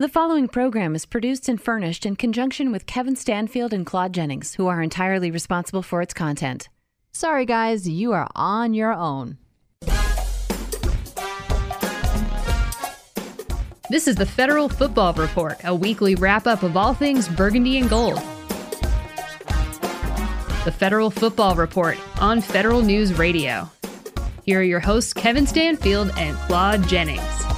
The following program is produced and furnished in conjunction with Kevin Stanfield and Claude Jennings, who are entirely responsible for its content. Sorry, guys, you are on your own. This is the Federal Football Report, a weekly wrap up of all things burgundy and gold. The Federal Football Report on Federal News Radio. Here are your hosts, Kevin Stanfield and Claude Jennings.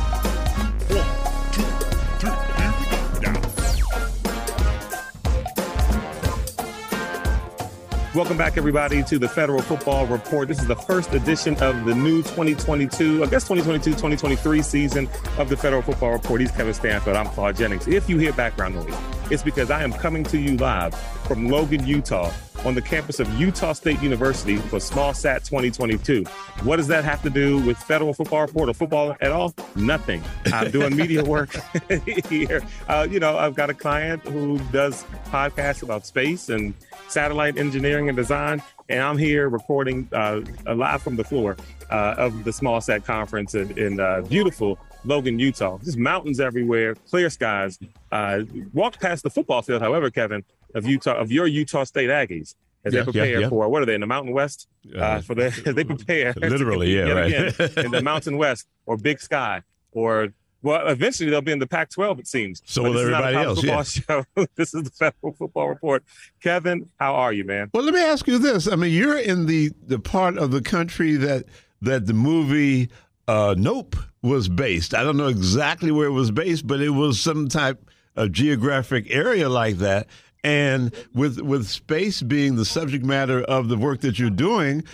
Welcome back, everybody, to the Federal Football Report. This is the first edition of the new 2022, I guess 2022 2023 season of the Federal Football Report. He's Kevin Stanfield. I'm Claude Jennings. If you hear background noise, it's because I am coming to you live from Logan, Utah, on the campus of Utah State University for Small Sat 2022. What does that have to do with Federal Football Report or football at all? Nothing. I'm doing media work here. Uh, you know, I've got a client who does podcasts about space and satellite engineering and design. And I'm here recording uh, live from the floor uh, of the Small Sat Conference in, in uh, beautiful Logan, Utah. Just mountains everywhere, clear skies. Uh, walked past the football field, however, Kevin, of Utah, of your Utah State Aggies as yeah, they prepare yeah, yeah. for what are they in the Mountain West? Uh, uh for the as they prepare literally, yeah, right. In the Mountain West or Big Sky or well, eventually they'll be in the Pac-12. It seems. So will everybody else. Yeah. Show. this is the Federal Football Report. Kevin, how are you, man? Well, let me ask you this. I mean, you're in the the part of the country that that the movie uh, Nope was based. I don't know exactly where it was based, but it was some type of geographic area like that. And with with space being the subject matter of the work that you're doing,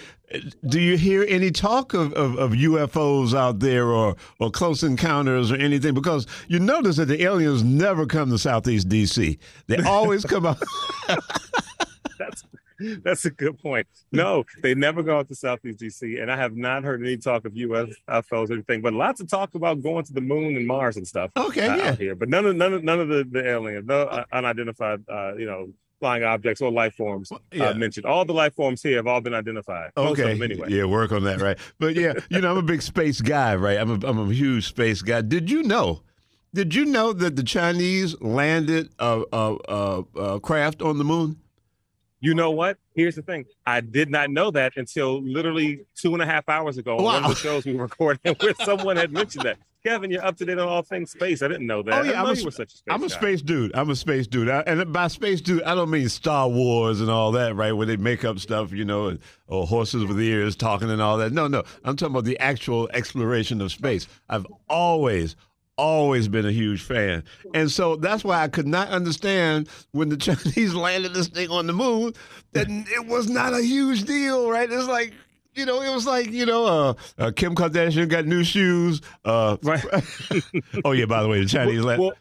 do you hear any talk of, of, of, UFOs out there or, or close encounters or anything? Because you notice that the aliens never come to Southeast DC. They always come out. That's That's a good point. No, they never go out to Southeast DC, and I have not heard any talk of UFOs or anything, but lots of talk about going to the moon and Mars and stuff. Okay, uh, yeah. Out here, but none of none of none of the, the aliens, no uh, unidentified, uh, you know, flying objects or life forms uh, yeah. mentioned. All the life forms here have all been identified. Okay, anyway. Yeah, work on that, right? But yeah, you know, I'm a big space guy, right? I'm a I'm a huge space guy. Did you know? Did you know that the Chinese landed a, a, a, a craft on the moon? You know what? Here's the thing. I did not know that until literally two and a half hours ago wow. one of the shows we were recording where someone had mentioned that. Kevin, you're up to date on all things space. I didn't know that. Oh yeah, I'm a, such a space I'm a space dude. I'm a space dude. I, and by space dude, I don't mean Star Wars and all that, right? Where they make up stuff, you know, or horses with ears talking and all that. No, no. I'm talking about the actual exploration of space. I've always, always been a huge fan. And so that's why I could not understand when the Chinese landed this thing on the moon that it was not a huge deal, right? It's like, you know, it was like, you know, uh, uh, Kim Kardashian got new shoes. Uh, right. oh, yeah, by the way, the Chinese well, well,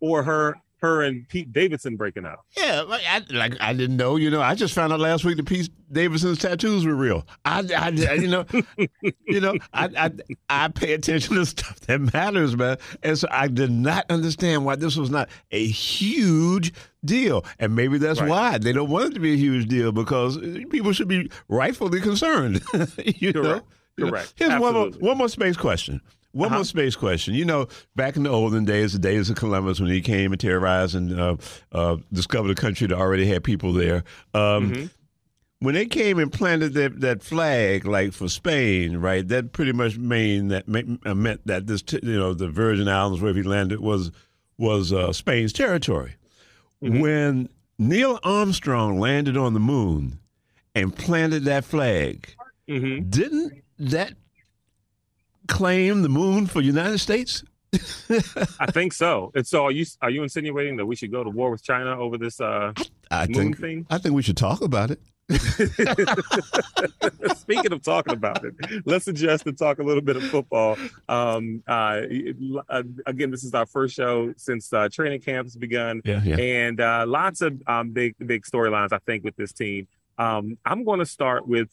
or her her and Pete Davidson breaking up. Yeah, like I, like I didn't know. You know, I just found out last week that Pete Davidson's tattoos were real. I, I you know, you know, I, I I pay attention to stuff that matters, man. And so I did not understand why this was not a huge deal, and maybe that's right. why they don't want it to be a huge deal because people should be rightfully concerned. you Correct. know. Correct. Here's one more, one more space question. One uh-huh. more space question. You know, back in the olden days, the days of Columbus, when he came and terrorized and uh, uh, discovered a country that already had people there. Um, mm-hmm. When they came and planted that, that flag, like for Spain, right? That pretty much mean that uh, meant that this, t- you know, the Virgin Islands where he landed was was uh, Spain's territory. Mm-hmm. When Neil Armstrong landed on the moon and planted that flag, mm-hmm. didn't that claim the moon for United States? I think so. And so, are you are you insinuating that we should go to war with China over this uh, I, I moon think, thing? I think we should talk about it. Speaking of talking about it, let's adjust and talk a little bit of football. Um, uh, uh, again, this is our first show since uh, training camp has begun, yeah, yeah. and uh, lots of um, big big storylines. I think with this team, um, I'm going to start with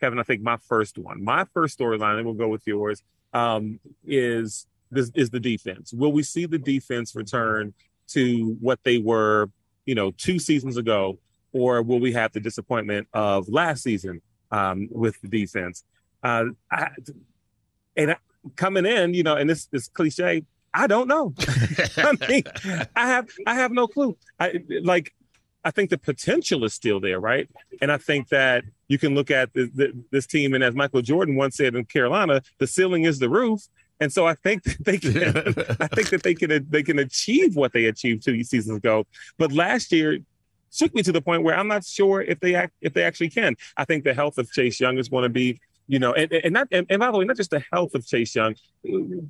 Kevin. I think my first one, my first storyline, and we'll go with yours um, is this is the defense. Will we see the defense return to what they were, you know, two seasons ago, or will we have the disappointment of last season um, with the defense? Uh, I, and coming in, you know, and this is cliche. I don't know. I mean, I have I have no clue. I like I think the potential is still there, right? And I think that you can look at the, the, this team, and as Michael Jordan once said in Carolina, the ceiling is the roof. And so I think that they can, I think that they can, they can achieve what they achieved two seasons ago. But last year took me to the point where I'm not sure if they act, if they actually can. I think the health of Chase Young is going to be, you know, and, and not, and, and by the way, not just the health of Chase Young,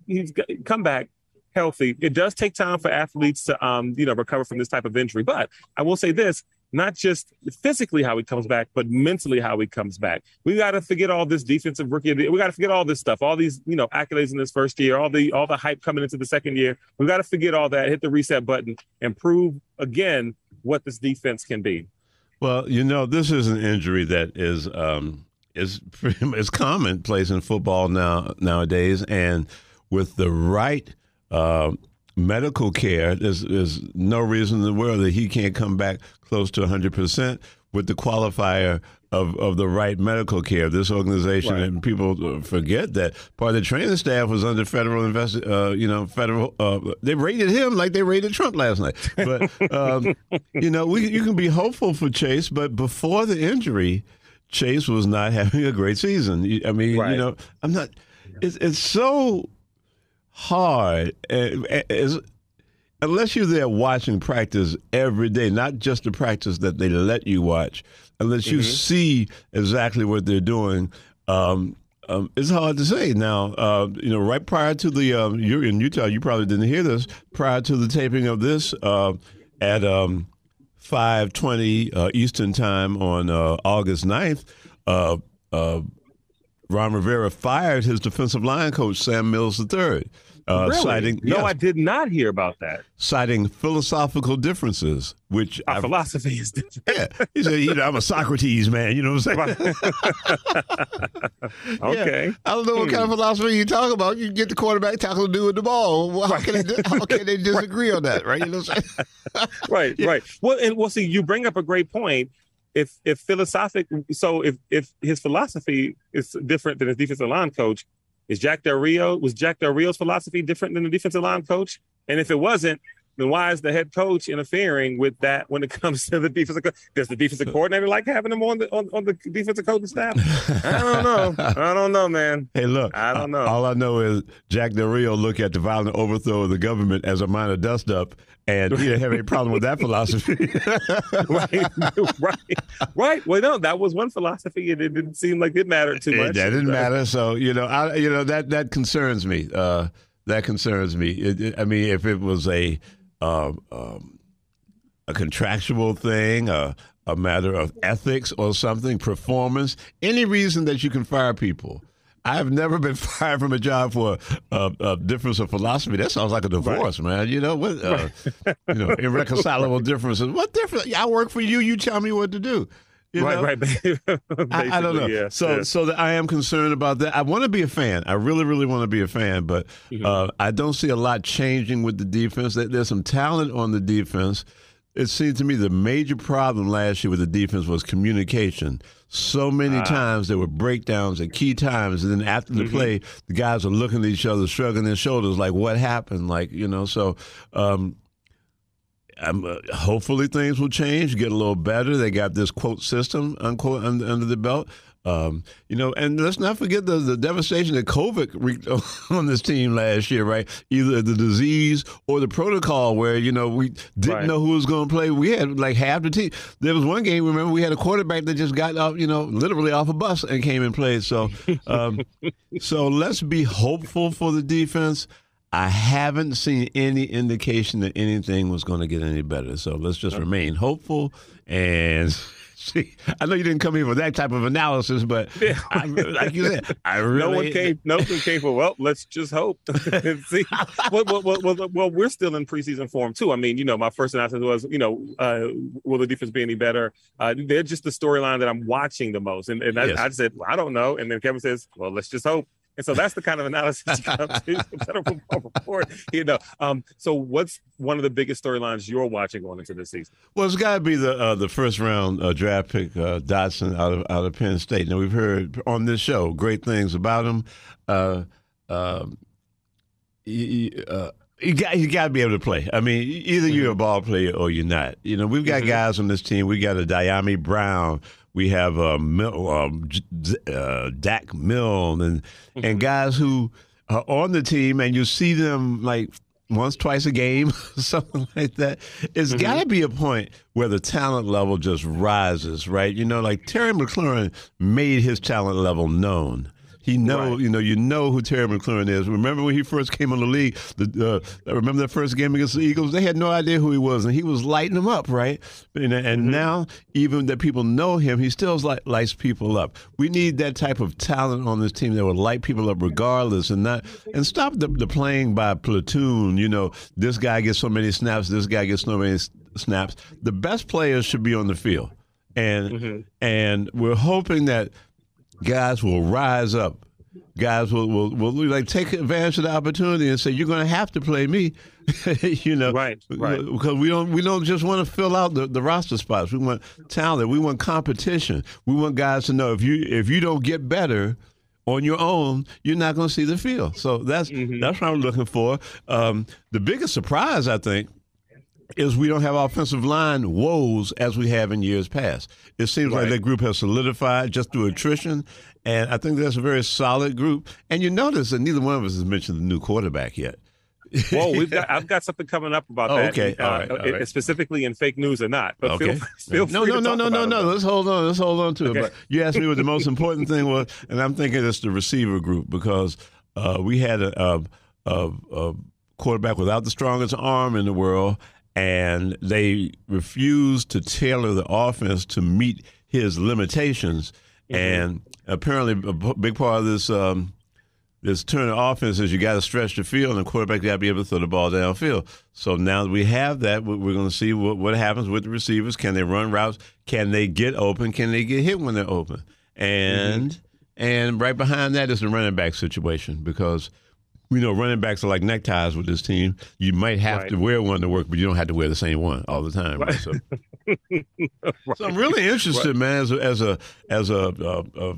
he's come back healthy. It does take time for athletes to, um, you know, recover from this type of injury. But I will say this: not just physically how he comes back, but mentally how he comes back. We got to forget all this defensive rookie. We got to forget all this stuff, all these you know accolades in this first year, all the all the hype coming into the second year. We got to forget all that, hit the reset button, and prove again what this defense can be. Well, you know, this is an injury that is um, is is commonplace in football now nowadays, and with the right uh, medical care, there's, there's no reason in the world that he can't come back close to 100% with the qualifier of, of the right medical care. This organization right. and people forget that part of the training staff was under federal invest. uh, you know, federal. Uh, they rated him like they rated Trump last night. But um, you know, we you can be hopeful for Chase, but before the injury, Chase was not having a great season. I mean, right. you know, I'm not. It's it's so hard as, unless you're there watching practice every day, not just the practice that they let you watch, unless you mm-hmm. see exactly what they're doing. Um, um, it's hard to say now. Uh, you know, right prior to the um, you're in Utah, you probably didn't hear this. Prior to the taping of this, uh, at um, five twenty uh, Eastern time on uh, August 9th, uh, uh, Ron Rivera fired his defensive line coach Sam Mills III. Uh, really? Citing, no, yes, I did not hear about that. Citing philosophical differences, which our philosophy is different. Yeah, he said, "You know, I'm a Socrates man." You know what I'm saying? okay. Yeah. I don't know what kind of hmm. philosophy you talk about. You get the quarterback tackle to do with the ball. Well, how can they? How can they disagree on that? Right? You know what I'm saying? right. Yeah. Right. Well, and well, see, you bring up a great point if if philosophic so if if his philosophy is different than his defensive line coach is Jack Del Rio was Jack Del Rio's philosophy different than the defensive line coach? And if it wasn't, then why is the head coach interfering with that when it comes to the defensive? Co- Does the defensive coordinator like having him on the on, on the defensive coaching staff? I don't know. I don't know, man. Hey, look, I don't know. All I know is Jack Del Rio look at the violent overthrow of the government as a minor dust up, and he didn't have any problem with that philosophy. right, right, right. Well, no, that was one philosophy, and it didn't seem like it mattered too much. It, that didn't so. matter. So you know, I you know that that concerns me. Uh, that concerns me. It, it, I mean, if it was a uh, um, a contractual thing, a, a matter of ethics or something, performance, any reason that you can fire people. I've never been fired from a job for a, a difference of philosophy. That sounds like a divorce, right. man. You know what? Uh, you know, irreconcilable differences. What difference? I work for you. You tell me what to do. You right, know? right. I, I, don't know. Yeah, so, yeah. so I am concerned about that. I want to be a fan. I really, really want to be a fan, but mm-hmm. uh, I don't see a lot changing with the defense. There's some talent on the defense. It seemed to me the major problem last year with the defense was communication. So many ah. times there were breakdowns at key times, and then after the mm-hmm. play, the guys are looking at each other, shrugging their shoulders, like, "What happened?" Like, you know. So, um, uh, hopefully things will change, get a little better. They got this quote system unquote under, under the belt. Um, you know, and let's not forget the, the devastation that COVID wreaked on this team last year, right? Either the disease or the protocol where, you know, we didn't right. know who was going to play. We had like half the team. There was one game, remember, we had a quarterback that just got off, you know, literally off a bus and came and played. So, um, so let's be hopeful for the defense. I haven't seen any indication that anything was going to get any better. So let's just remain hopeful and see. I know you didn't come here for that type of analysis, but. I, like you said, I really no one came. No one came for. Well, let's just hope. see, well, well, well, well, we're still in preseason form too. I mean, you know, my first analysis was, you know, uh, will the defense be any better? Uh, they're just the storyline that I'm watching the most, and, and yes. I, I said, well, I don't know, and then Kevin says, well, let's just hope. And so that's the kind of analysis you come to the Federal Report. You know, um, so what's one of the biggest storylines you're watching going into this season? Well, it's got to be the uh, the first round uh, draft pick, uh, Dotson out of out of Penn State. Now we've heard on this show great things about him. Uh, um, he, uh, You got you got to be able to play. I mean, either mm-hmm. you're a ball player or you're not. You know, we've got mm-hmm. guys on this team. We got a Dyami Brown. We have a uh, uh, Dax Milne and mm-hmm. and guys who are on the team, and you see them like once, twice a game, something like that. It's mm-hmm. got to be a point where the talent level just rises, right? You know, like Terry McLaurin made his talent level known. He know, right. you know, you know who Terry McLaurin is. Remember when he first came on the league? The uh, remember that first game against the Eagles? They had no idea who he was, and he was lighting them up, right? And, and mm-hmm. now, even that people know him, he still light, lights people up. We need that type of talent on this team that will light people up regardless, and not and stop the, the playing by platoon. You know, this guy gets so many snaps, this guy gets so many snaps. The best players should be on the field, and mm-hmm. and we're hoping that guys will rise up. Guys will, will, will like take advantage of the opportunity and say, "You're going to have to play me," you know, right? Right. Because we don't we don't just want to fill out the, the roster spots. We want talent. We want competition. We want guys to know if you if you don't get better, on your own, you're not going to see the field. So that's mm-hmm. that's what I'm looking for. Um, the biggest surprise, I think, is we don't have offensive line woes as we have in years past. It seems right. like that group has solidified just through attrition, and I think that's a very solid group. And you notice that neither one of us has mentioned the new quarterback yet. Whoa, we've got, I've got something coming up about oh, that. Okay, all right, all right. specifically in fake news or not. But okay. feel, feel no, no, no, no, no, no. Let's hold on. Let's hold on to okay. it. But you asked me what the most important thing was, and I'm thinking it's the receiver group because uh, we had a, a, a, a quarterback without the strongest arm in the world and they refused to tailor the offense to meet his limitations. Mm-hmm. And apparently, a big part of this um, this turn offense is you got to stretch the field, and the quarterback got to be able to throw the ball downfield. So now that we have that, we're going to see what, what happens with the receivers. Can they run routes? Can they get open? Can they get hit when they're open? And mm-hmm. and right behind that is the running back situation because – we know running backs are like neckties with this team. You might have right. to wear one to work, but you don't have to wear the same one all the time. Right. So, right. so, I'm really interested, man, as a as a as a, a, a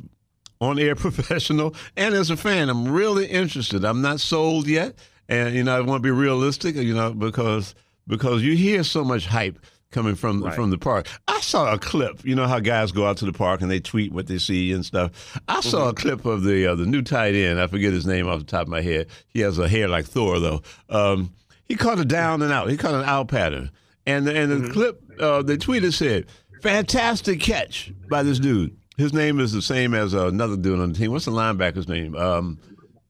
on air professional and as a fan. I'm really interested. I'm not sold yet, and you know I want to be realistic. You know because because you hear so much hype coming from right. from the park. I saw a clip. You know how guys go out to the park and they tweet what they see and stuff. I mm-hmm. saw a clip of the uh, the new tight end. I forget his name off the top of my head. He has a hair like Thor though. Um, he caught a down and out. He caught an out pattern. And and the mm-hmm. clip uh, the tweeter said, "Fantastic catch by this dude." His name is the same as uh, another dude on the team. What's the linebacker's name? Um,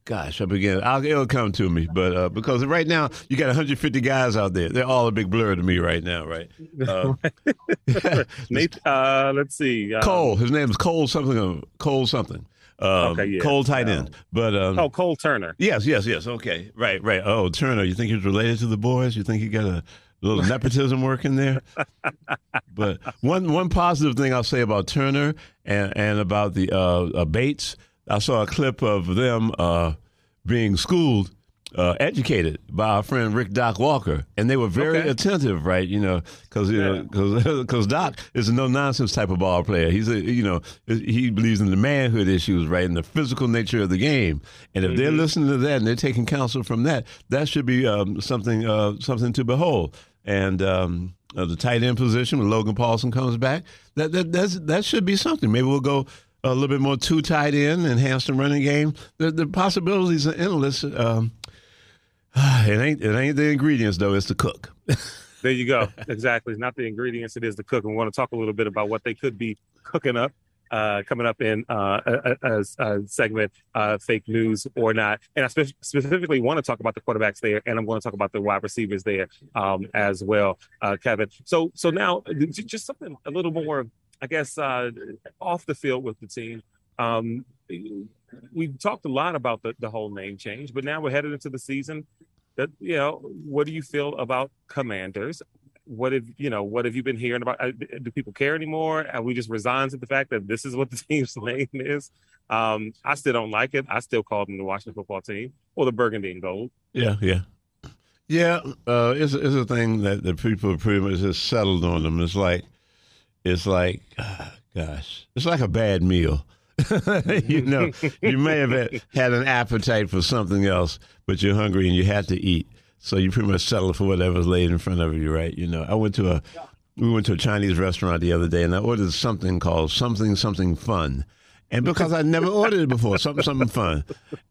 Gosh, I begin. I'll, it'll come to me, but uh, because right now you got 150 guys out there, they're all a big blur to me right now, right? Uh, Nate, uh, let's see. Um, Cole, his name is Cole something. Uh, Cole something. Um, okay, yeah. Cole tight end, um, but um, oh, Cole Turner. Yes, yes, yes. Okay, right, right. Oh, Turner. You think he's related to the boys? You think he got a little nepotism working there? but one one positive thing I'll say about Turner and and about the uh, uh Bates I saw a clip of them uh, being schooled, uh, educated by our friend Rick Doc Walker, and they were very okay. attentive, right? You know, because you yeah. know, because Doc is a no nonsense type of ball player. He's a you know he believes in the manhood issues, right, and the physical nature of the game. And if mm-hmm. they're listening to that and they're taking counsel from that, that should be um, something uh, something to behold. And um, uh, the tight end position when Logan Paulson comes back, that that that should be something. Maybe we'll go a little bit more two tight end, enhance the running game. The, the possibilities are endless. Um, it ain't it ain't the ingredients though; it's the cook. there you go. Exactly. It's not the ingredients; it is the cook. And we want to talk a little bit about what they could be cooking up. Uh, coming up in uh, a, a, a, segment, uh, fake news or not. And I spe- specifically want to talk about the quarterbacks there, and I'm going to talk about the wide receivers there um, as well, uh, Kevin. So, so now just something a little more I guess, uh, off the field with the team. Um, we've talked a lot about the, the whole name change, but now we're headed into the season. That you know, what do you feel about Commanders? What have you know? What have you been hearing about? Uh, do people care anymore? Are we just resigned to the fact that this is what the team's name is? Um, I still don't like it. I still call them the Washington Football Team or the Burgundy and Gold. Yeah, yeah. Yeah, uh, it's, it's a thing that the people pretty much just settled on them. It's like it's like, oh, gosh, it's like a bad meal. you know, you may have had an appetite for something else, but you're hungry and you had to eat. So you pretty much settle for whatever's laid in front of you, right? You know, I went to a we went to a Chinese restaurant the other day, and I ordered something called something something fun. And because I'd never ordered it before, something something fun,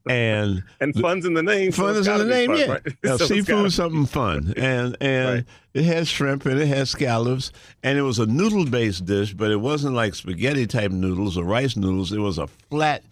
and and fun's in the name. Fun so is in the name, fun, yeah. Right? Now, So seafood, something fun, and and Right. it had shrimp and it had scallops, and it was a noodle based dish, but it wasn't like spaghetti type noodles or rice noodles. It was a flat,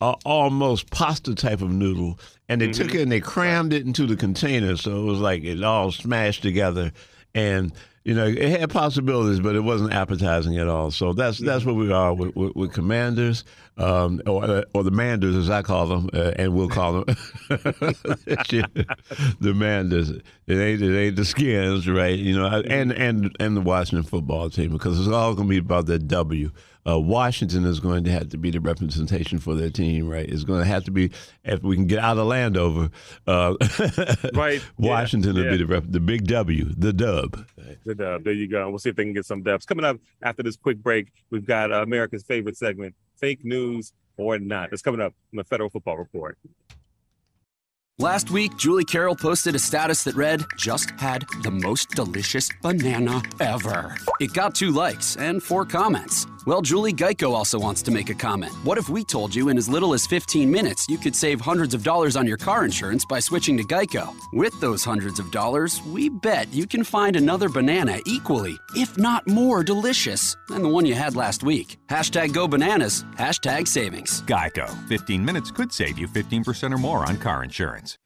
uh, almost pasta type of noodle, and they took it and they crammed it into the container, so it was like it all smashed together, and. You know, it had possibilities, but it wasn't appetizing at all. So that's that's what we are with, with, with commanders, um, or or the manders as I call them, uh, and we'll call them the manders. It ain't it ain't the skins, right? You know, and and and the Washington football team because it's all going to be about that W. Uh, Washington is going to have to be the representation for their team, right? It's going to have to be if we can get out of Landover, uh, Right. Yeah. Washington will Yeah. be the rep, the big W, the dub. Good, uh, there you go. We'll see if they can get some depths. Coming up after this quick break, we've got uh, America's favorite segment, fake news or not. It's coming up on the Federal Football Report. Last week, Julie Carroll posted a status that read, Just had the most delicious banana ever. It got two likes and four comments. Well, Julie Geico also wants to make a comment. What if we told you in as little as 15 minutes you could save hundreds of dollars on your car insurance by switching to Geico? With those hundreds of dollars, we bet you can find another banana equally, if not more delicious than the one you had last week. Hashtag go bananas, hashtag savings. Geico. 15 minutes could save you 15% or more on car insurance.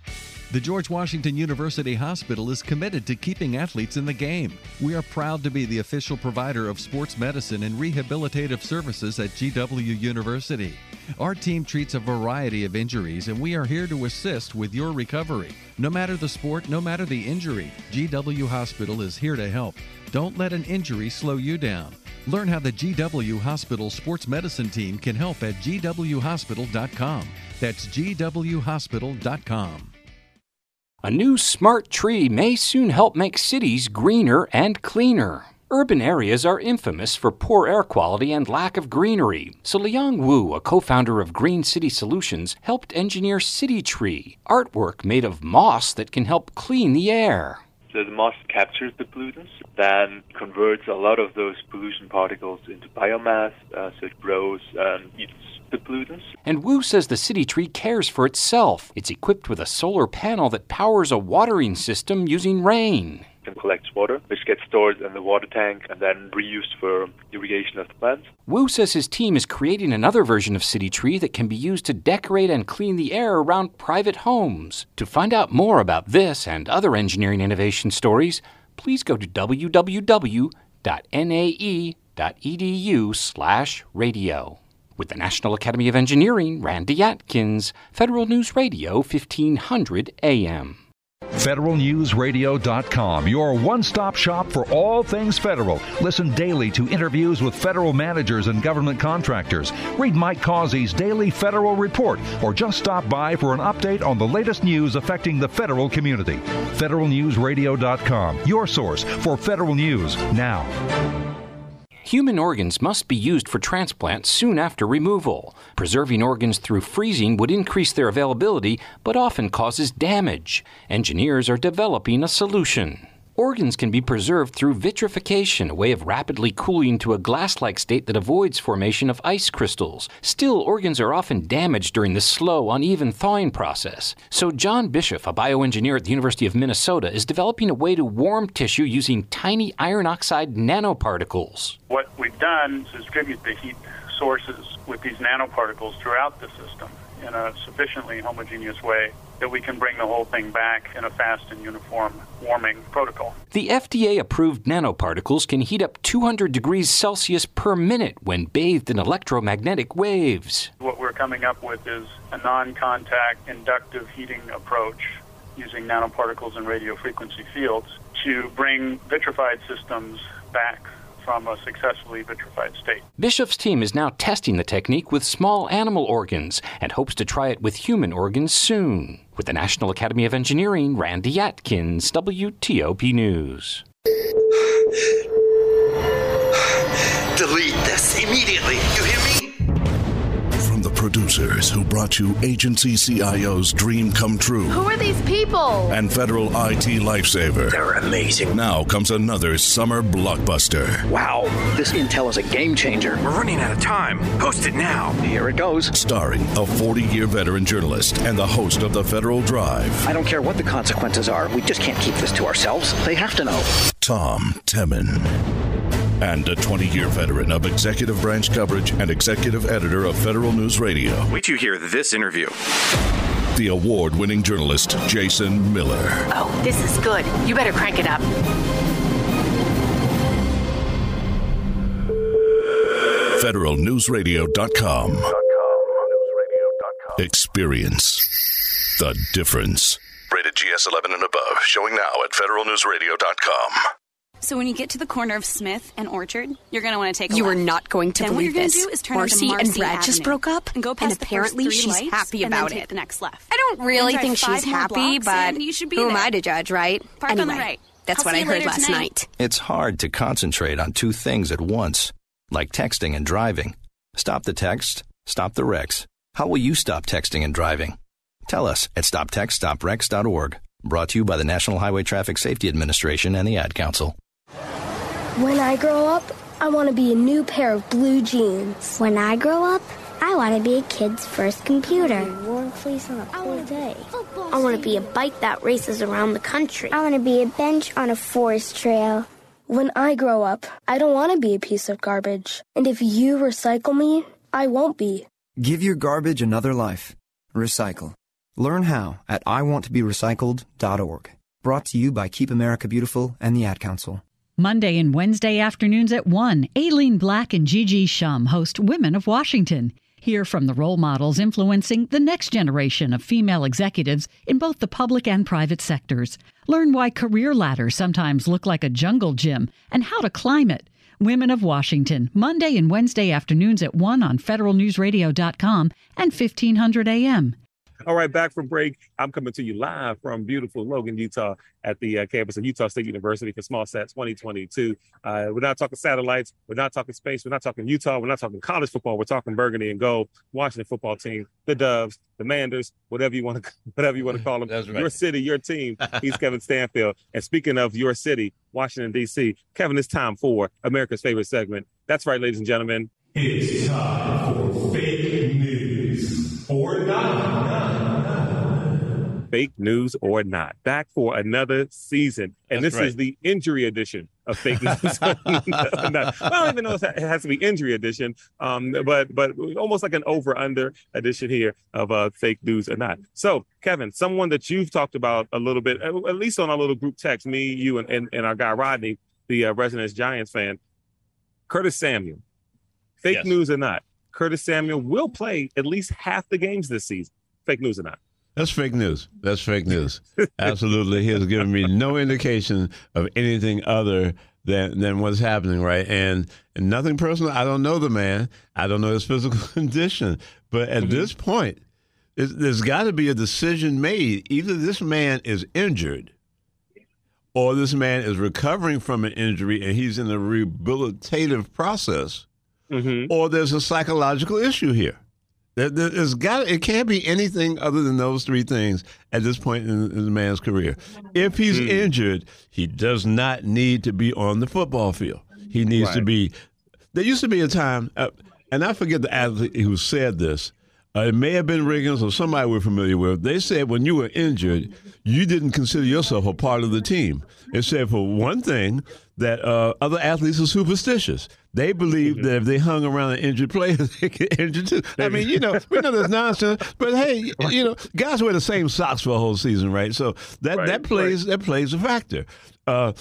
The George Washington University Hospital is committed to keeping athletes in the game. We are proud to be the official provider of sports medicine and rehabilitative services at GW University. Our team treats a variety of injuries, and we are here to assist with your recovery. No matter the sport, no matter the injury, GW Hospital is here to help. Don't let an injury slow you down. Learn how the GW Hospital Sports Medicine team can help at gwhospital.com. That's gwhospital.com. A new smart tree may soon help make cities greener and cleaner. Urban areas are infamous for poor air quality and lack of greenery. So Liang Wu, a co-founder of Green City Solutions, helped engineer City Tree, artwork made of moss that can help clean the air. So the moss captures the pollutants, then converts a lot of those pollution particles into biomass, uh, so it grows and eats the pollutants. And Wu says the city tree cares for itself. It's equipped with a solar panel that powers a watering system using rain. and collects water, which gets stored in the water tank and then reused for irrigation of the plants. Wu says his team is creating another version of City Tree that can be used to decorate and clean the air around private homes. To find out more about this and other engineering innovation stories, please go to www.nae.edu/radio. With the National Academy of Engineering, Randy Atkins, Federal News Radio 1500 AM. FederalNewsRadio.com, your one stop shop for all things federal. Listen daily to interviews with federal managers and government contractors. Read Mike Causey's daily federal report or just stop by for an update on the latest news affecting the federal community. FederalNewsRadio.com, your source for federal news now. Human organs must be used for transplant soon after removal. Preserving organs through freezing would increase their availability, but often causes damage. Engineers are developing a solution. Organs can be preserved through vitrification, a way of rapidly cooling to a glass like state that avoids formation of ice crystals. Still, organs are often damaged during this slow, uneven thawing process. So, John Bischof, a bioengineer at the University of Minnesota, is developing a way to warm tissue using tiny iron oxide nanoparticles. What we've done is distribute the heat sources with these nanoparticles throughout the system in a sufficiently homogeneous way that we can bring the whole thing back in a fast and uniform warming protocol. The FDA approved nanoparticles can heat up 200 degrees Celsius per minute when bathed in electromagnetic waves. What we're coming up with is a non contact inductive heating approach using nanoparticles and radio frequency fields to bring vitrified systems back from a successfully vitrified state. Bischof's team is now testing the technique with small animal organs and hopes to try it with human organs soon. With the National Academy of Engineering, Randy Atkins, WTOP News. Delete this immediately. You producers who brought you Agency CIO's Dream Come True Who are these people? and Federal IT Lifesaver. They're amazing. Now comes another summer blockbuster. Wow, this intel is a game changer. We're running out of time. Post it now. Here it goes. Starring a 40 year veteran journalist and the host of the Federal Drive, I don't care what the consequences are. We just can't keep this to ourselves. They have to know. Tom Temin. And a 20 year veteran of executive branch coverage and executive editor of Federal News Radio, Wait till you hear this interview. the award winning journalist Jason Miller. Oh, this is good. You better crank it up. federalnewsradio.com. Experience the difference. Rated GS 11 and above. Showing now at federalnewsradio.com. So when you get to the corner of Smith and Orchard, you're going to want to take a You left. are not going to then believe what you're this. Gonna do is turn Marcy onto and Marcy Brad just broke up, and go and past the apparently first three she's lights, happy and then about take it. The next left. I don't really think she's happy, but you should be who am. I to judge, right? Park on the right. that's I'll what I heard last tonight. night. It's hard to concentrate on two things at once, like texting and driving. Stop the text, stop the wrecks. How will you stop texting and driving? Tell us at stoptextstopwrecks.org. Brought to you by the National Highway Traffic Safety Administration and the Ad Council. When I grow up, I want to be a new pair of blue jeans. When I grow up, I want to be a kid's first computer. Warm fleece on a cold day. I want to be a bike that races around the country. I want to be a bench on a forest trail. When I grow up, I don't want to be a piece of garbage. And if you recycle me, I won't be. Give your garbage another life. Recycle. Learn how at iwanttoberecycled.org. Brought to you by Keep America Beautiful and the Ad Council. Monday and Wednesday afternoons at 1, Aileen Black and Gigi Schumm host Women of Washington. Hear from the role models influencing the next generation of female executives in both the public and private sectors. Learn why career ladders sometimes look like a jungle gym and how to climb it. Women of Washington, Monday and Wednesday afternoons at 1 on federalnewsradio.com and 1500 AM. All right, back from break. I'm coming to you live from beautiful Logan, Utah, at the uh, campus of Utah State University for SmallSat 2022. Uh, we're not talking satellites. We're not talking space. We're not talking Utah. We're not talking college football. We're talking burgundy and gold. Washington football team, the Doves, the Manders, whatever you want to, whatever you want to call them. That's right. Your city, your team. He's Kevin Stanfield. And speaking of your city, Washington D.C., Kevin, it's time for America's favorite segment. That's right, ladies and gentlemen. It's time for fake news or not. fake news or not. Back for another season. And That's this right. is the injury edition of fake news. or not. I don't even know if it has to be injury edition, um, but but almost like an over under edition here of uh, fake news or not. So, Kevin, someone that you've talked about a little bit, at at least on our little group text, me, you, and, and, and our guy Rodney, the uh, Resonance Giants fan, Curtis Samuel. Fake Yes. news or not, Curtis Samuel will play at least half the games this season. Fake news or not. That's fake news. That's fake news. Absolutely. He has given me no indication of anything other than than what's happening, right? And and nothing personal. I don't know the man. I don't know his physical condition. But at mm-hmm. this point, there's, there's got to be a decision made. Either this man is injured, or this man is recovering from an injury and he's in a rehabilitative process, or there's a psychological issue here. There, there's got it can't be anything other than those three things at this point in, in the man's career. If he's injured, he does not need to be on the football field. He needs to be. There used to be a time, uh, and I forget the athlete who said this. Uh, it may have been Riggins or somebody we're familiar with. They said when you were injured, you didn't consider yourself a part of the team. It said for one thing that uh, other athletes are superstitious. They believe that if they hung around an injured player, they get injured too. I mean, you know, we know there's nonsense, but hey, you know, guys wear the same socks for a whole season, right? So that Right, that plays that plays a factor. Uh,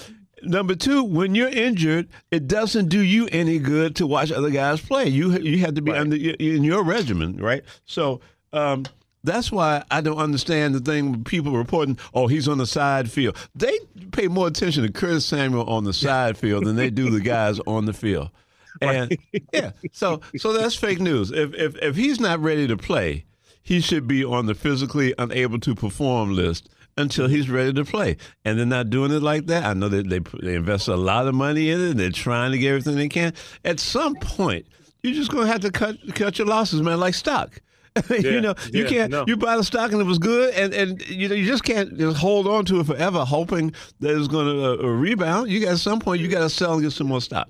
Number two, when you're injured, it doesn't do you any good to watch other guys play. You you have to be under in your regimen, right? So um, that's why I don't understand the thing with people reporting, "Oh, he's on the side field." They pay more attention to Curtis Samuel on the side field than they do the guys on the field. And yeah, so so that's fake news. If if if he's not ready to play, he should be on the physically unable to perform list until he's ready to play. And they're not doing it like that. I know that they they invest a lot of money in it. And They're trying to get everything they can. At some point, you're just going to have to cut cut your losses, man, like stock. you know, you yeah, can't. no. You buy the stock and it was good, and and you know you just can't just hold on to it forever, hoping that it's going to uh, rebound. You got at some point you got to sell and get some more stock.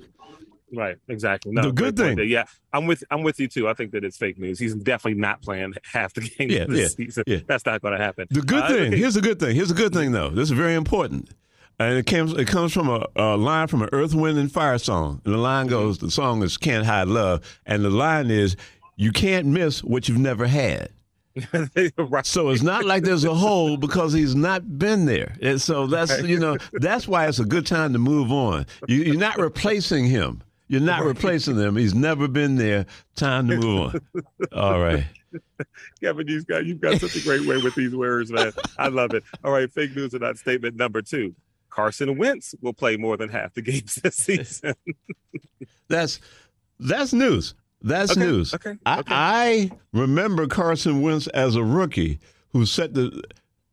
Right, exactly. No, The good thing. there. Yeah, I'm with I'm with you too. I think that it's fake news. He's definitely not playing half the game Yeah, this yeah, season. yeah. That's not going to happen. The good Uh, thing. okay. Here's the good thing. Here's the good thing, though. This is very important. And it comes it comes from a, a line from an Earth, Wind, and Fire song. And the line goes, the song is "Can't Hide Love," and the line is, "You can't miss what you've never had." right. So it's not like there's a hole because he's not been there. And so that's you know that's why it's a good time to move on. You, you're not replacing him. You're not replacing them. He's never been there. Time to move on. All right. Kevin, you've got you've got such a great way with these words, man. I love it. All right, fake news or not statement number two. Carson Wentz will play more than half the games this season. That's that's news. That's Okay, news. okay, I, I remember Carson Wentz as a rookie who set the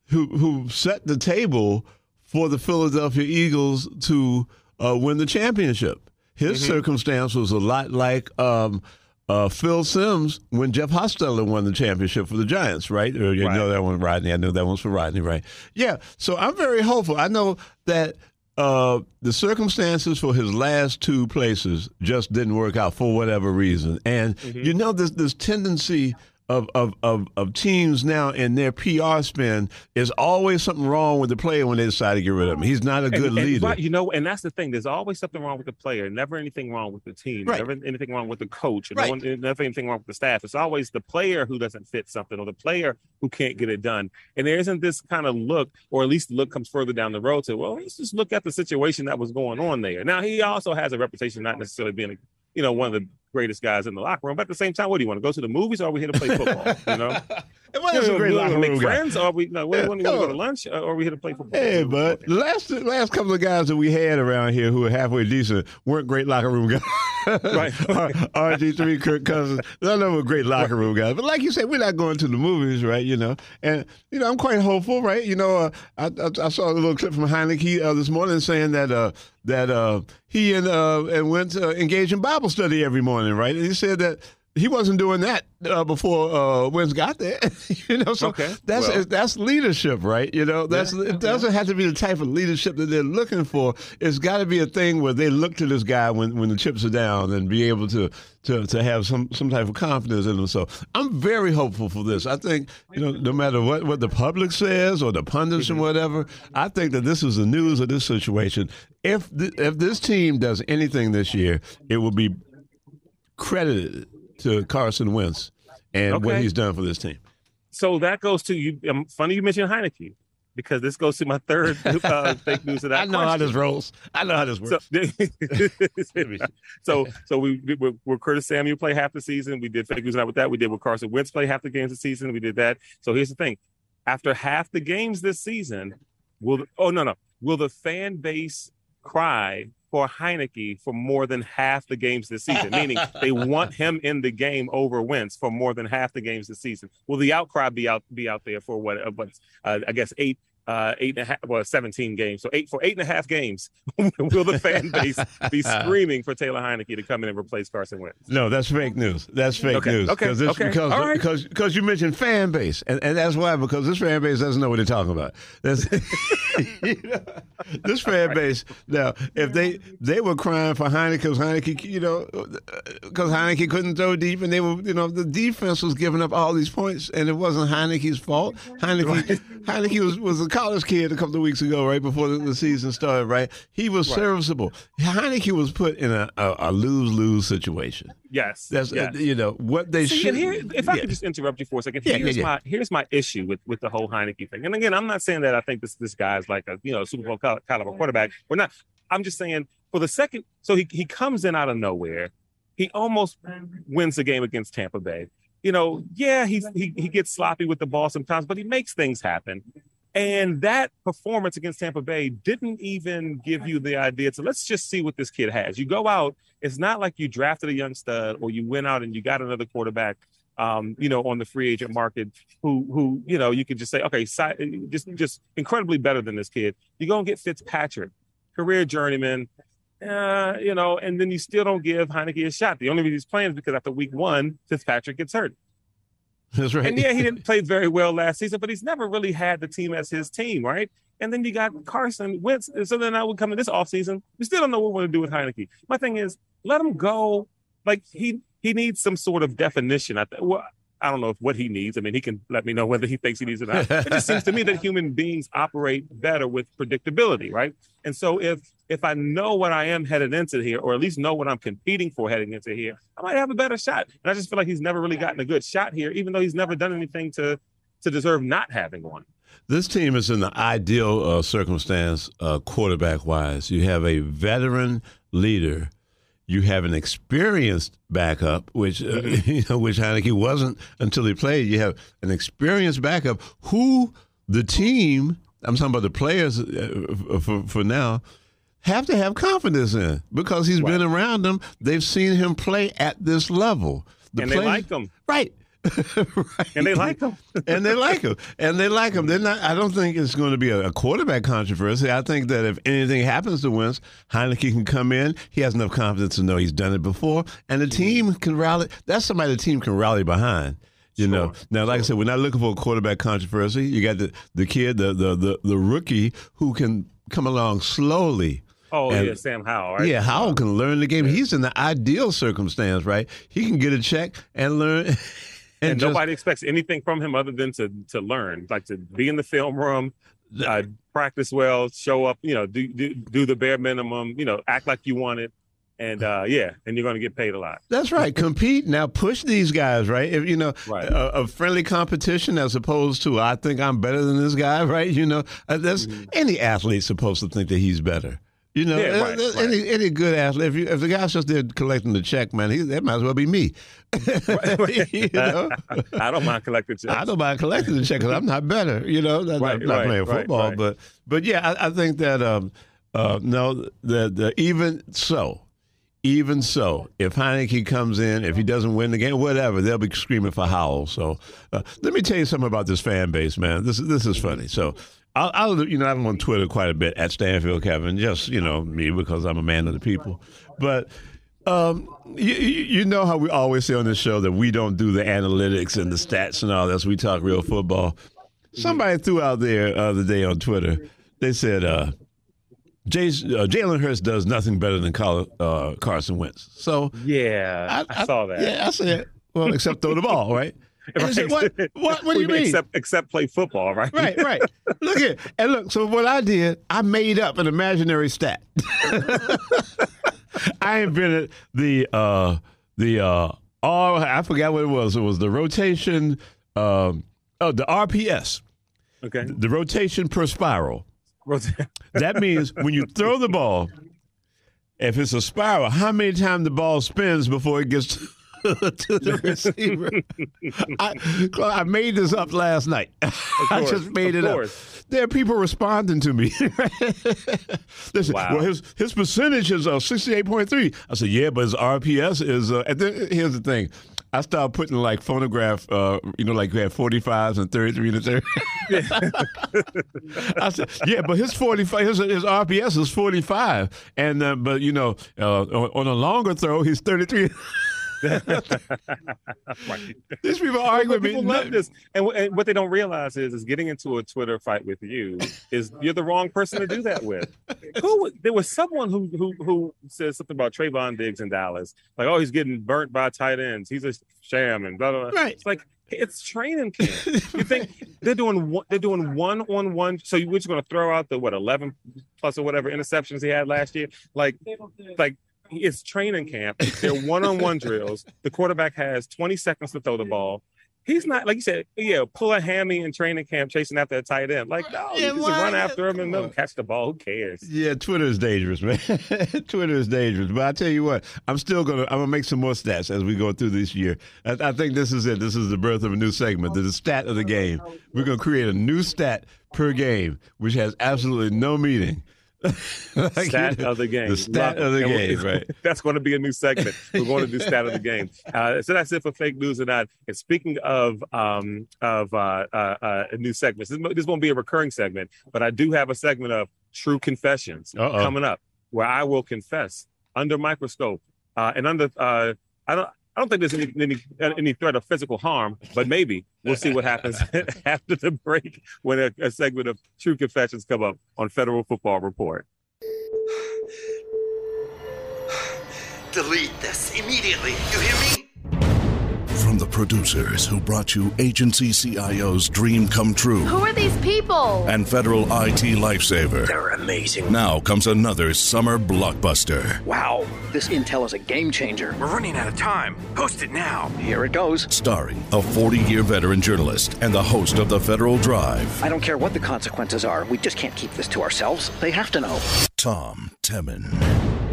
who who set the table for the Philadelphia Eagles to uh, win the championship. His Mhm. circumstance was a lot like um, uh, Phil Simms when Jeff Hostetler won the championship for the Giants, right? Or you Right. know that one, Rodney. I know that one's for Rodney, right? Yeah. So I'm very hopeful. I know that uh, the circumstances for his last two places just didn't work out for whatever reason, and you know this this tendency. Of, of, of, of teams now and their PR spin is always something wrong with the player when they decide to get rid of him. He's not a good and, and leader. you know, and that's the thing. There's always something wrong with the player. Never anything wrong with the team. Right. Never anything wrong with the coach. Right. no one, eh, never anything wrong with the staff. It's always the player who doesn't fit something, or the player who can't get it done. And there isn't this kind of look, or at least the look comes further down the road to, well, let's just look at the situation that was going on there. Now he also has a reputation not necessarily being a you know, one of the greatest guys in the locker room. But at the same time, what do you want to go to the movies or are we here to play football? You know, well, that's a great we locker room guy. friends, or we no, we Yeah, want to go to lunch, or are we here to play football? Hey, bud. The last last couple of guys that we had around here who were halfway decent weren't great locker room guys. Right. RG3, Kirk Cousins, none of them were great locker room guys. But like you said, we're not going to the movies, right? You know, and you know, I'm quite hopeful, right? You know, uh, I, I I saw a little clip from Heinicke uh, this morning saying that uh, that uh, he and uh, and went uh, engaged in Bible study every morning, right? And he said that. He wasn't doing that uh, before uh, Wentz got there, you know. So Okay, that's well. that's leadership, right? You know, that's it doesn't have to be the type of leadership that they're looking for. It's got to be a thing where they look to this guy when, when the chips are down and be able to to to have some some type of confidence in him. So I'm very hopeful for this. I think you know, no matter what what the public says or the pundits and whatever, I think that this is the news of this situation. If th- if this team does anything this year, it will be credited to Carson Wentz and what he's done for this team. So that goes to you. Um, funny you mentioned Heinicke because this goes to my third uh, fake news of that. I know how this rolls. I know how this works. So, so, so we with Curtis Samuel play half the season. We did fake news night with that. We did with Carson Wentz play half the games this season. We did that. So here's the thing: after half the games this season, will the, oh no no will the fan base cry for Heinicke for more than half the games this season? Meaning they want him in the game over Wentz for more than half the games this season. Will the outcry be out be out there for what? Uh, uh, I guess eight. Uh, eight and a half, well, seventeen games. So eight for eight and a half games. will the fan base be screaming for Taylor Heinicke to come in and replace Carson Wentz? No, that's fake news. That's fake Okay, news. okay, this, okay. Because, right. because because you mentioned fan base, and, and that's why because this fan base doesn't know what they're talking about. You know, this fan base now, if they they were crying for Heinicke because Heinicke, you know, because Heinicke couldn't throw deep, and they were, you know, the defense was giving up all these points, and it wasn't Heinicke's fault. Heinicke Heinicke was was a college kid a couple of weeks ago, right before the, the season started. Right, he was Right. serviceable. Heinicke was put in a, a, a lose lose situation. Yes, That's yes. uh, you know what they See, should. and here, if I yeah. could just interrupt you for a second, Yeah, yeah, here's yeah. my here's my issue with with the whole Heinicke thing. And again, I'm not saying that I think this this guy's like a you know Super Bowl caliber quarterback. We're not. I'm just saying for the second. So he he comes in out of nowhere. He almost wins the game against Tampa Bay. You know, yeah, he's he he gets sloppy with the ball sometimes, but he makes things happen. And that performance against Tampa Bay didn't even give you the idea to let's just see what this kid has. You go out, it's not like you drafted a young stud or you went out and you got another quarterback, um, you know, on the free agent market who who you know you could just say, okay, just just incredibly better than this kid. You go and get Fitzpatrick, career journeyman, uh, you know, and then you still don't give Heinicke a shot. The only reason he's playing is because after week one, Fitzpatrick gets hurt. That's right. And yeah, he didn't play very well last season, but he's never really had the team as his team, right? And then you got Carson Wentz. So then I would come in this offseason. We still don't know what we're going to do with Heinicke. My thing is, let him go. Like he he needs some sort of definition. I th- well, I don't know if what he needs. I mean, he can let me know whether he thinks he needs it or not. It just seems to me that human beings operate better with predictability, right? And so if if I know what I am headed into here, or at least know what I'm competing for heading into here, I might have a better shot. And I just feel like he's never really gotten a good shot here, even though he's never done anything to to deserve not having one. This team is in the ideal uh, circumstance, uh, quarterback wise. You have a veteran leader you have an experienced backup, which uh, Mm-hmm. you know, which Heinicke wasn't until he played. You have an experienced backup who the team. I'm talking about the players uh, for for now have to have confidence in because he's been around them. They've seen him play at this level. The and they like him. right? And they like him. and they like him, and they like him. They're not. I don't think it's going to be a, a quarterback controversy. I think that if anything happens to Wentz, Heinicke can come in. He has enough confidence to know he's done it before, and the team can rally. That's somebody the team can rally behind. You know. Now, like I said, we're not looking for a quarterback controversy. You got the the kid, the the the, the rookie who can come along slowly. Oh And- yeah, Sam Howell, right? Yeah, Howell uh, can learn the game. He's in the ideal circumstance, right? He can get a check and learn. and, And, just- nobody expects anything from him other than to to learn, like to be in the film room, uh, practice well, show up, you know, do, do do the bare minimum, you know, act like you want it, and uh, yeah, and you're going to get paid a lot. That's right. Compete now. Push these guys, right? If you know Right. a, a friendly competition as opposed to I think I'm better than this guy, right? You know, uh, that's any athlete's supposed to think that he's better. You know. Yeah, uh, right, uh, right. any any good athlete. If, you, if the guy's just there collecting the check, man, he, that might as well be me. you know, I don't mind collecting checks. I don't mind collecting the check because I'm not better. You know, not, Right, not, right, playing football, right. but but yeah, I, I think that um, uh, no, the even so. Even so, if Heinicke comes in, if he doesn't win the game, whatever, they'll be screaming for Howell. So, uh, let me tell you something about this fan base, man. This this is funny. So, I'll, I'll you know I'm on Twitter quite a bit at Stanfield Kevin, just you know me because I'm a man of the people. But um, you, you know how we always say on this show that we don't do the analytics and the stats and all this. We talk real football. Somebody threw out there the other day on Twitter. They said uh, uh, Jalen Hurts does nothing better than uh, Carson Wentz. So Yeah, I, saw that. yeah, I said, well, except throw the ball, right? And they said, what? What? What do you mean? Except except play football, right? Right, right. Look at and look. So what I did, I made up an imaginary stat. I invented the uh the uh R. I forgot what it was. It was the rotation. Um, oh, the RPS. Okay. The rotation per spiral. Rota- That means when you throw the ball, if it's a spiral, how many times the ball spins before it gets to, to the receiver? I, I made this up last night. I just made it course. up. There are people responding to me. Listen, Wow. well, his his percentage is uh, sixty eight point three. I said, yeah, but his RPS is. Uh, and then, here's the thing. I started putting like phonograph, uh, you know, like we had 45s and 33 and 30. I said, yeah, but his 45, his, his RPS is 45. And, uh, but, you know, uh, on, on a longer throw, he's 33. These people are arguing with me. People love this, and, and what they don't realize is, is getting into a Twitter fight with you is you're the wrong person to do that with. Who there was someone who who who said something about Trevon Diggs in Dallas, like, oh, he's getting burnt by tight ends, he's a sham, and blah blah. blah. Right. It's like it's training camp. You think they're doing one, they're doing one on one? So you- we're just going to throw out the what eleven plus or whatever interceptions he had last year? Like, like it's training camp. They're one on one drills. The quarterback has 20 seconds to throw the ball. He's not like you said, yeah, pull a hammy in training camp chasing after a tight end. Like, no, Yeah, you just why? run after him and let him catch the ball. Who cares? Yeah, Twitter is dangerous, man. Twitter is dangerous. But I tell you what, I'm still gonna I'm gonna make some more stats as we go through this year. I, I think this is it. This is the birth of a new segment. The stat of the game. We're gonna create a new stat per game, which has absolutely no meaning. Like, Stat of the game. The stat of the we- game, right? That's going to be a new segment. We're going to do stat of the game. Uh, so that's it for fake news and not. And speaking of um, of uh, uh, uh, new segments, this, this won't be a recurring segment, but I do have a segment of true confessions Uh-oh. coming up, where I will confess under microscope uh, and under. Uh, I don't. I don't think there's any, any any threat of physical harm, but maybe we'll see what happens after the break when a, a segment of True Confessions come up on Federal Football Report. Delete this immediately. You hear me? From the producers who brought you Agency CIO's Dream Come True Who are these people? and Federal IT Lifesaver. They're amazing. Now comes another summer blockbuster. Wow, this intel is a game changer. We're running out of time. Post it now. Here it goes. Starring a 40 year veteran journalist and the host of the Federal Drive, I don't care what the consequences are. We just can't keep this to ourselves. They have to know. Tom Temin.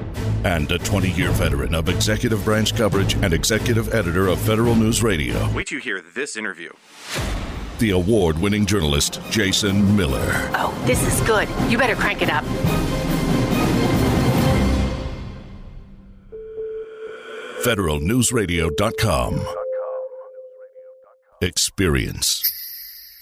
And a 20 year veteran of executive branch coverage and executive editor of Federal News Radio, Wait till you hear this interview. the award winning journalist Jason Miller. Oh, this is good. You better crank it up. federalnewsradio.com. Experience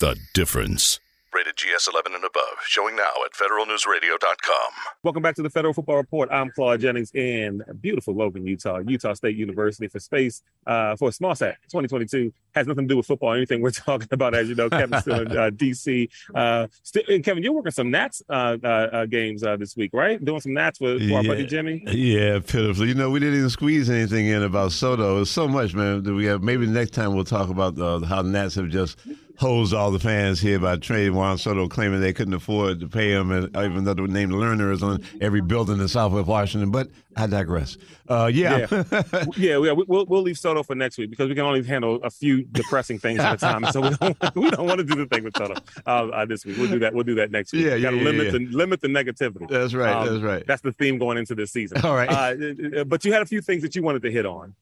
the difference. Rated GS 11 and above. Showing now at federalnewsradio.com. Welcome back to the Federal Football Report. I'm Claude Jennings in beautiful Logan, Utah, Utah State University for space uh, for Small Sat 2022. Has nothing to do with football or anything we're talking about. As you know, Kevin's still in uh, DC. Uh, st- and Kevin, you're working some Nats uh, uh, uh, games uh, this week, right? Doing some Nats with, with our buddy Jimmy. Yeah, pitiful. You know, we didn't even squeeze anything in about Soto. It's so much, man. That we have. Maybe next time we'll talk about uh, how the Nats have just hosed all the fans here by trading Juan Soto, claiming they couldn't afford to pay him, and even though the name Lerner is on every building in Southwest Washington. But I digress. Uh, yeah. yeah, yeah, we- we'll we'll leave Soto for next week because we can only handle a few depressing things at a time. So we don't, we don't want to do the thing with Soto uh, uh, this week. We'll do that. We'll do that next week. Yeah, yeah, yeah, limit yeah. the limit the negativity. That's right, that's right. That's the theme going into this season. All right. Uh, but you had a few things that you wanted to hit on.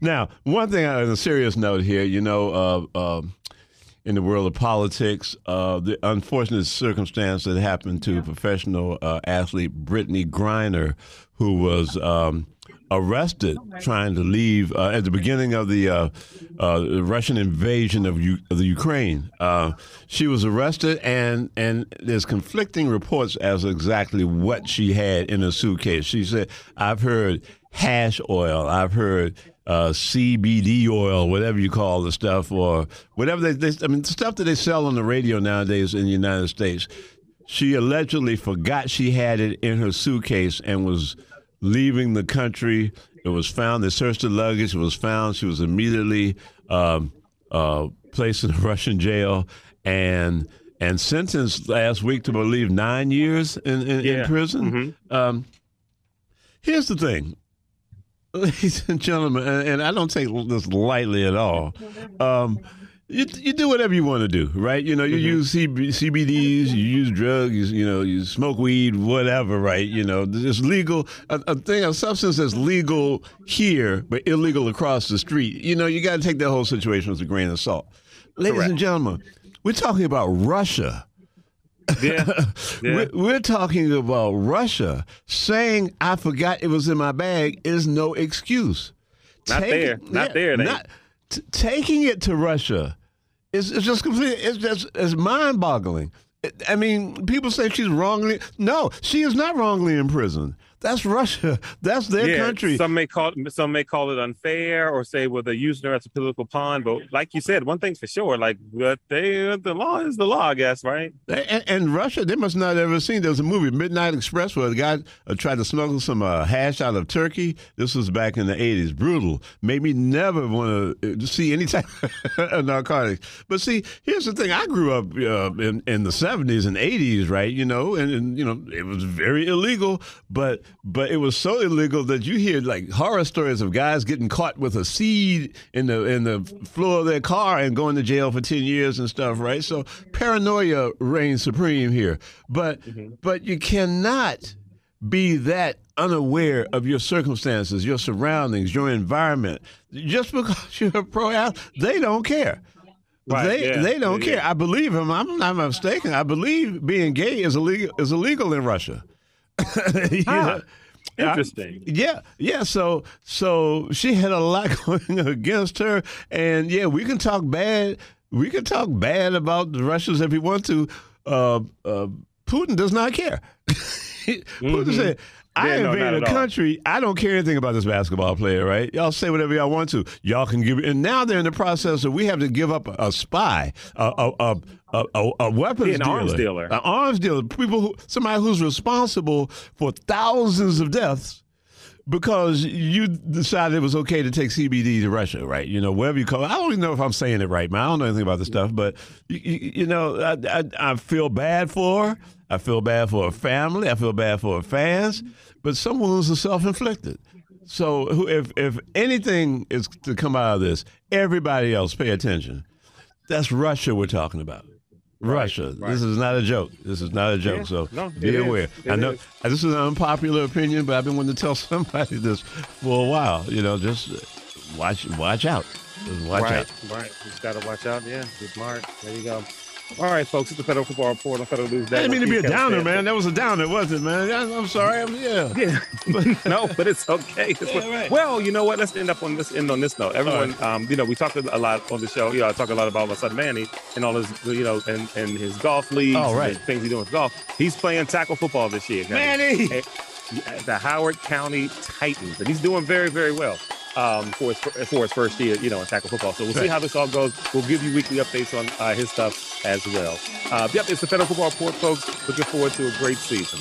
Now, one thing on a serious note here, you know, uh, um in the world of politics, uh, the unfortunate circumstance that happened to professional uh, athlete Brittney Griner, who was um, arrested trying to leave uh, at the beginning of the, uh, uh, the Russian invasion of, U- of the Ukraine. Uh, she was arrested, and and there's conflicting reports as to exactly what she had in her suitcase. She said, "I've heard hash oil. I've heard." Uh, CBD oil, whatever you call the stuff, or whatever they, they, I mean, the stuff that they sell on the radio nowadays in the United States. She allegedly forgot she had it in her suitcase and was leaving the country. It was found. They searched the luggage. It was found. She was immediately um, uh, placed in a Russian jail and and sentenced last week to believe nine years in, in, in Yeah. prison. Um, here's the thing, ladies and gentlemen, and, and I don't take this lightly at all. Um, you, you do whatever you want to do, right? You know, you use CB, CBDs, you use drugs, you, know, you smoke weed, whatever, right? You know, it's legal. A, a thing, a substance that's legal here but illegal across the street. You know, you got to take that whole situation with a grain of salt. Ladies and gentlemen, we're talking about Russia. Yeah. We're, we're talking about Russia saying I forgot it was in my bag is no excuse. Not Take there. Not there. Not, t- taking it to Russia is is just completely it's just it's mind boggling. I mean, people say she's wrongly. No, she is not wrongly imprisoned. That's Russia. That's their yeah, country. Some may call it, some may call it unfair or say, well, they're using her as a political pawn. But like you said, one thing's for sure, like what they the law is the law, I guess, right? And, and Russia, they must not have ever seen. There was a movie, Midnight Express, where the guy uh, tried to smuggle some uh, hash out of Turkey. This was back in the '80s. Brutal. Made me never want to see any type of narcotics. But see, here's the thing: I grew up uh, in in the '70s and '80s, right? You know, and, and you know, it was very illegal, but but it was so illegal that you hear like horror stories of guys getting caught with a seed in the in the floor of their car and going to jail for 10 years and stuff right so paranoia reigns supreme here but mm-hmm. but you cannot be that unaware of your circumstances your surroundings your environment just because you're a pro they don't care Right, they yeah, they don't yeah, care. I believe him. I'm not mistaken. I believe being gay is illegal is illegal in Russia. You know? Interesting. I- yeah, yeah. So, so she had a lot going against her, and yeah, we can talk bad. We can talk bad about the Russians if we want to. Uh, uh, Putin does not care. Who mm-hmm. said? I yeah, invaded no, a country. I don't care anything about this basketball player, right? Y'all say whatever y'all want to. Y'all can give. And now they're in the process of we have to give up a, a spy, a, a, a, a, a weapons an dealer, arms dealer, an arms dealer. People, who, somebody who's responsible for thousands of deaths because you decided it was okay to take CBD to Russia, right? You know, wherever you call it. I don't even know if I'm saying it right, man. I don't know anything about this stuff, but you, you, know, I, I, I, feel bad for her. I feel bad for her family. I feel bad for her fans. But some wounds are self-inflicted. So if if anything is to come out of this, everybody else pay attention. That's Russia we're talking about. Russia. Right. This is not a joke. This is not a joke. Yeah. So no, be aware. I know is. this is an unpopular opinion, but I've been wanting to tell somebody this for a while. You know, just watch watch out. Just watch right. out. Right. Just gotta watch out. Yeah. Be smart. There you go. All right, folks, it's the Federal Football Report on Federal News. I didn't mean to be a downer, man. That was a downer, wasn't it, man? I'm sorry. I'm, yeah. Yeah. no, but it's okay. It's yeah, right. Well, you know what? Let's end up on this end on this note. Everyone, right. um, you know, we talked a lot on the show. You know, I talk a lot about my son Manny and all his, you know, and, and his golf leagues. Right. things he's doing with golf. He's playing tackle football this year. Manny. The Howard County Titans, and he's doing very, very well um, for his for his first year, you know, in tackle football. So we'll see how this all goes. We'll give you weekly updates on uh, his stuff as well. Uh, yep, it's the Federal Football Report, folks. Looking forward to a great season.